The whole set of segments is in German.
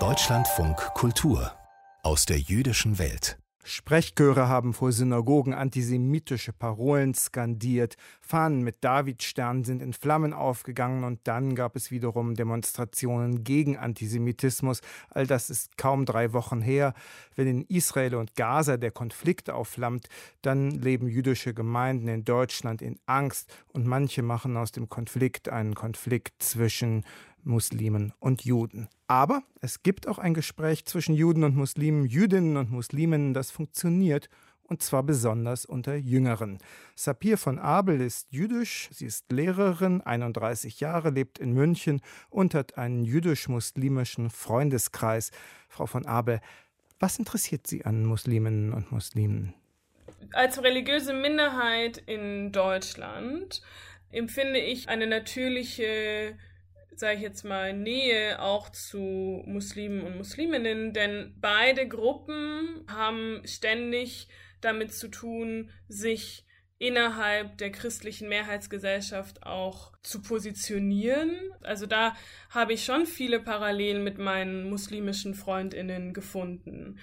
Deutschlandfunk Kultur aus der jüdischen Welt. Sprechchöre haben vor Synagogen antisemitische Parolen skandiert, Fahnen mit Davidstern sind in Flammen aufgegangen und dann gab es wiederum Demonstrationen gegen Antisemitismus. All das ist kaum drei Wochen her. Wenn in Israel und Gaza der Konflikt aufflammt, dann leben jüdische Gemeinden in Deutschland in Angst und manche machen aus dem Konflikt einen Konflikt zwischen Muslimen und Juden. Aber es gibt auch ein Gespräch zwischen Juden und Muslimen, Jüdinnen und Musliminnen, das funktioniert und zwar besonders unter Jüngeren. Sapir von Abel ist jüdisch, sie ist Lehrerin, 31 Jahre, lebt in München und hat einen jüdisch-muslimischen Freundeskreis. Frau von Abel, was interessiert Sie an Musliminnen und Muslimen? Als religiöse Minderheit in Deutschland empfinde ich eine natürliche sage ich jetzt mal, Nähe auch zu Muslimen und Musliminnen, denn beide Gruppen haben ständig damit zu tun, sich innerhalb der christlichen Mehrheitsgesellschaft auch zu positionieren. Also da habe ich schon viele Parallelen mit meinen muslimischen Freundinnen gefunden.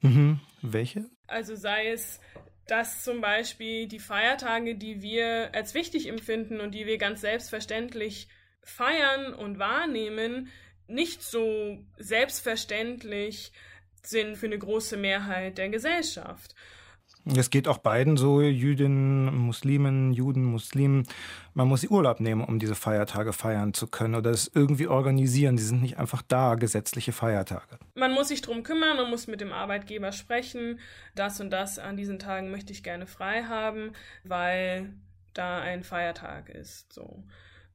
Mhm. Welche? Also sei es dass zum Beispiel die Feiertage, die wir als wichtig empfinden und die wir ganz selbstverständlich feiern und wahrnehmen, nicht so selbstverständlich sind für eine große Mehrheit der Gesellschaft. Es geht auch beiden so, Jüdinnen, Muslimen, Juden, Muslimen. Man muss Urlaub nehmen, um diese Feiertage feiern zu können oder es irgendwie organisieren. Sie sind nicht einfach da, gesetzliche Feiertage. Man muss sich darum kümmern, man muss mit dem Arbeitgeber sprechen. Das und das an diesen Tagen möchte ich gerne frei haben, weil da ein Feiertag ist. So.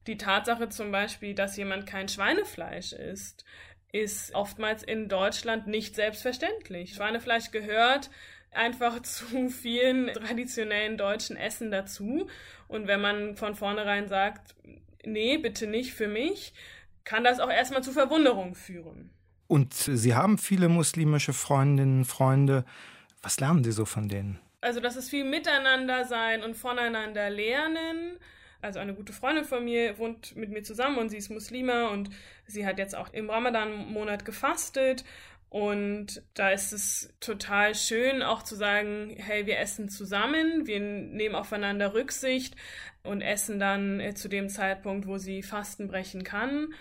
Die Tatsache zum Beispiel, dass jemand kein Schweinefleisch isst, ist oftmals in Deutschland nicht selbstverständlich. Schweinefleisch gehört einfach zu vielen traditionellen deutschen Essen dazu. Und wenn man von vornherein sagt, nee, bitte nicht für mich, kann das auch erstmal zu Verwunderung führen. Und Sie haben viele muslimische Freundinnen, Freunde. Was lernen Sie so von denen? Also, das ist viel Miteinander sein und voneinander lernen also eine gute Freundin von mir wohnt mit mir zusammen und sie ist Muslima und sie hat jetzt auch im Ramadan-Monat gefastet. Und da ist es total schön, auch zu sagen, hey, wir essen zusammen, wir nehmen aufeinander Rücksicht und essen dann äh, zu dem Zeitpunkt, wo sie Fasten brechen kann.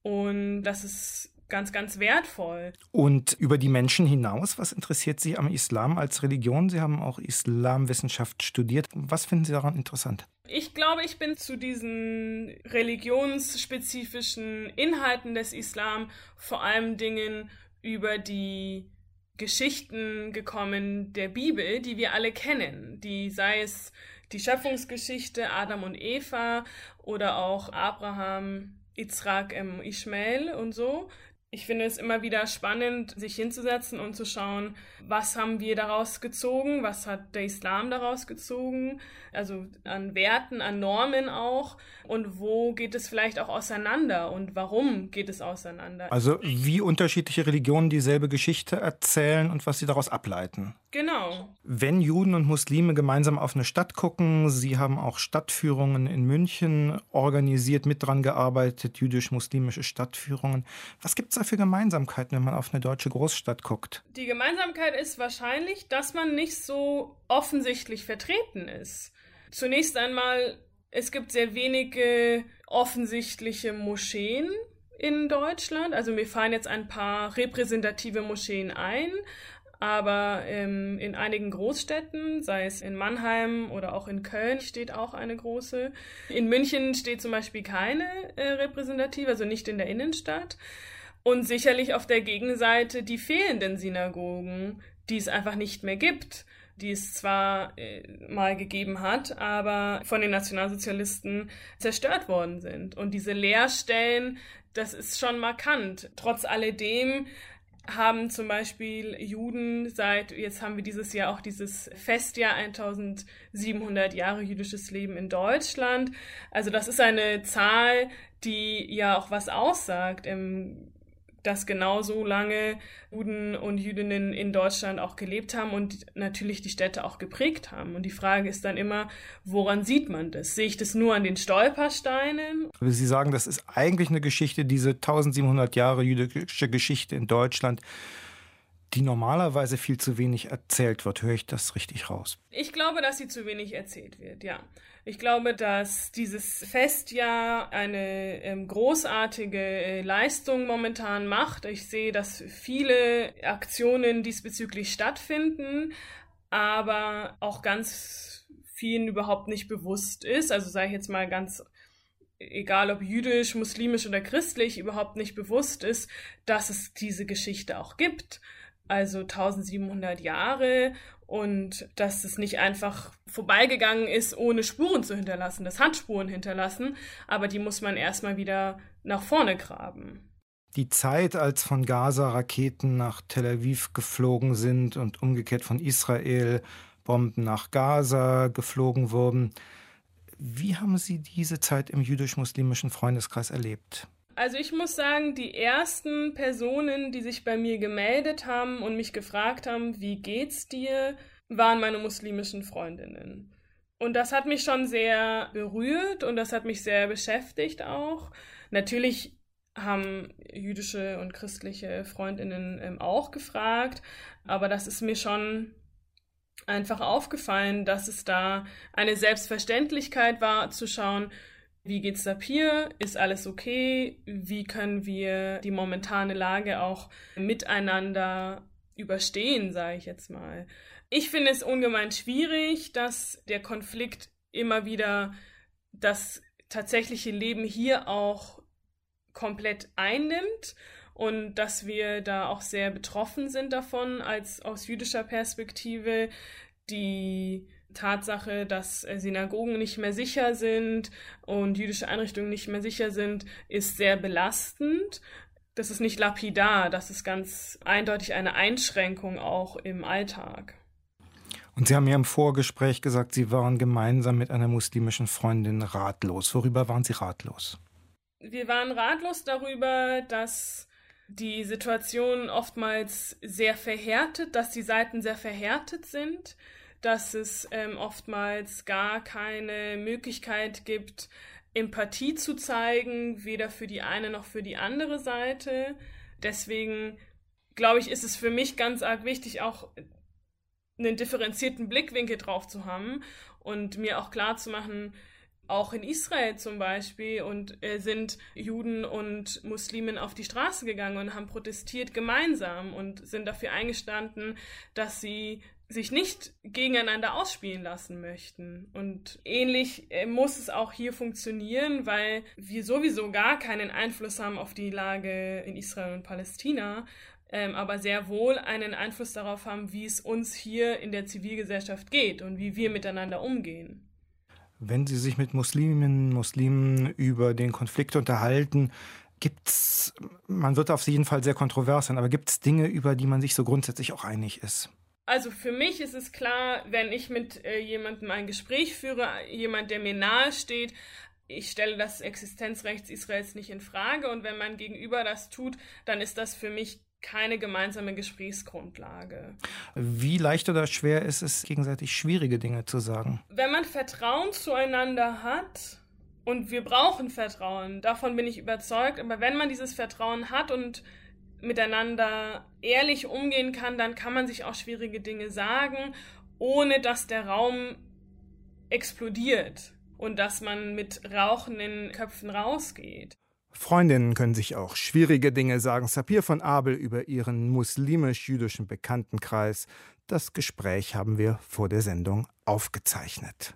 Und das ist ganz, ganz wertvoll. Und über die Menschen hinaus, was interessiert Sie am Islam als Religion? Sie haben auch Islamwissenschaft studiert. Was finden Sie daran interessant? Ich glaube, ich bin zu diesen religionsspezifischen Inhalten des Islam vor allem Dingen über die Geschichten gekommen der Bibel, die wir alle kennen, die sei es die Schöpfungsgeschichte Adam und Eva oder auch Abraham, Isaac, Ishmael und so ich finde es immer wieder spannend, sich hinzusetzen und zu schauen, was haben wir daraus gezogen, was hat der Islam daraus gezogen, also an Werten, an Normen auch und wo geht es vielleicht auch auseinander und warum geht es auseinander. Also wie unterschiedliche Religionen dieselbe Geschichte erzählen und was sie daraus ableiten. Genau. Wenn Juden und Muslime gemeinsam auf eine Stadt gucken, Sie haben auch Stadtführungen in München organisiert, mit dran gearbeitet, jüdisch-muslimische Stadtführungen. Was gibt es da für Gemeinsamkeiten, wenn man auf eine deutsche Großstadt guckt? Die Gemeinsamkeit ist wahrscheinlich, dass man nicht so offensichtlich vertreten ist. Zunächst einmal, es gibt sehr wenige offensichtliche Moscheen in Deutschland. Also mir fallen jetzt ein paar repräsentative Moscheen ein, aber ähm, in einigen Großstädten, sei es in Mannheim oder auch in Köln, steht auch eine große. In München steht zum Beispiel keine äh, repräsentative, also nicht in der Innenstadt. Und sicherlich auf der Gegenseite die fehlenden Synagogen, die es einfach nicht mehr gibt die es zwar äh, mal gegeben hat, aber von den Nationalsozialisten zerstört worden sind. Und diese Leerstellen, das ist schon markant. Trotz alledem haben zum Beispiel Juden seit, jetzt haben wir dieses Jahr auch dieses Festjahr 1700 Jahre jüdisches Leben in Deutschland. Also das ist eine Zahl, die ja auch was aussagt. Im dass genauso lange Juden und Jüdinnen in Deutschland auch gelebt haben und natürlich die Städte auch geprägt haben. Und die Frage ist dann immer, woran sieht man das? Sehe ich das nur an den Stolpersteinen? Sie sagen, das ist eigentlich eine Geschichte, diese 1700 Jahre jüdische Geschichte in Deutschland, die normalerweise viel zu wenig erzählt wird. Höre ich das richtig raus? Ich glaube, dass sie zu wenig erzählt wird, ja. Ich glaube, dass dieses Festjahr eine ähm, großartige äh, Leistung momentan macht. Ich sehe, dass viele Aktionen diesbezüglich stattfinden, aber auch ganz vielen überhaupt nicht bewusst ist. Also sage ich jetzt mal ganz egal ob jüdisch, muslimisch oder christlich, überhaupt nicht bewusst ist, dass es diese Geschichte auch gibt also 1700 Jahre und dass es nicht einfach vorbeigegangen ist, ohne Spuren zu hinterlassen. Das hat Spuren hinterlassen, aber die muss man erstmal wieder nach vorne graben. Die Zeit, als von Gaza Raketen nach Tel Aviv geflogen sind und umgekehrt von Israel Bomben nach Gaza geflogen wurden, wie haben Sie diese Zeit im jüdisch-muslimischen Freundeskreis erlebt? Also ich muss sagen, die ersten Personen, die sich bei mir gemeldet haben und mich gefragt haben, wie geht's dir, waren meine muslimischen Freundinnen. Und das hat mich schon sehr berührt und das hat mich sehr beschäftigt auch. Natürlich haben jüdische und christliche Freundinnen ähm, auch gefragt, aber das ist mir schon einfach aufgefallen, dass es da eine Selbstverständlichkeit war, zu schauen, wie geht's Sapir? Ist alles okay? Wie können wir die momentane Lage auch miteinander überstehen, sage ich jetzt mal. Ich finde es ungemein schwierig, dass der Konflikt immer wieder das tatsächliche Leben hier auch komplett einnimmt und dass wir da auch sehr betroffen sind davon als aus jüdischer Perspektive. Die Tatsache, dass äh, Synagogen nicht mehr sicher sind und jüdische Einrichtungen nicht mehr sicher sind, ist sehr belastend. Das ist nicht lapidar, das ist ganz eindeutig eine Einschränkung auch im Alltag. Und Sie haben ja im Vorgespräch gesagt, Sie waren gemeinsam mit einer muslimischen Freundin ratlos. Worüber waren Sie ratlos? Wir waren ratlos darüber, dass die Situation oftmals sehr verhärtet, dass die Seiten sehr verhärtet sind, dass es ähm, oftmals gar keine Möglichkeit gibt, Empathie zu zeigen, weder für die eine noch für die andere Seite. Deswegen glaube ich, ist es für mich ganz arg wichtig, auch einen differenzierten Blickwinkel drauf zu haben und mir auch klar zu machen, auch in Israel zum Beispiel und äh, sind Juden und Muslimen auf die Straße gegangen und haben protestiert gemeinsam und sind dafür eingestanden, dass sie sich nicht gegeneinander ausspielen lassen möchten. Und ähnlich äh, muss es auch hier funktionieren, weil wir sowieso gar keinen Einfluss haben auf die Lage in Israel und Palästina, ähm, aber sehr wohl einen Einfluss darauf haben, wie es uns hier in der Zivilgesellschaft geht und wie wir miteinander umgehen. Wenn Sie sich mit Musliminnen, Muslimen über den Konflikt unterhalten, gibt es, man wird auf jeden Fall sehr kontrovers sein, aber gibt es Dinge, über die man sich so grundsätzlich auch einig ist? Also für mich ist es klar, wenn ich mit äh, jemandem ein Gespräch führe, jemand, der mir nahe steht, ich stelle das Existenzrecht Israels nicht in Frage und wenn mein Gegenüber das tut, dann ist das für mich keine gemeinsame Gesprächsgrundlage. Wie leicht oder schwer ist es, gegenseitig schwierige Dinge zu sagen? Wenn man Vertrauen zueinander hat, und wir brauchen Vertrauen, davon bin ich überzeugt, aber wenn man dieses Vertrauen hat und miteinander ehrlich umgehen kann, dann kann man sich auch schwierige Dinge sagen, ohne dass der Raum explodiert und dass man mit rauchenden Köpfen rausgeht. Freundinnen können sich auch schwierige Dinge sagen. Sapir von Abel über ihren muslimisch-jüdischen Bekanntenkreis. Das Gespräch haben wir vor der Sendung aufgezeichnet.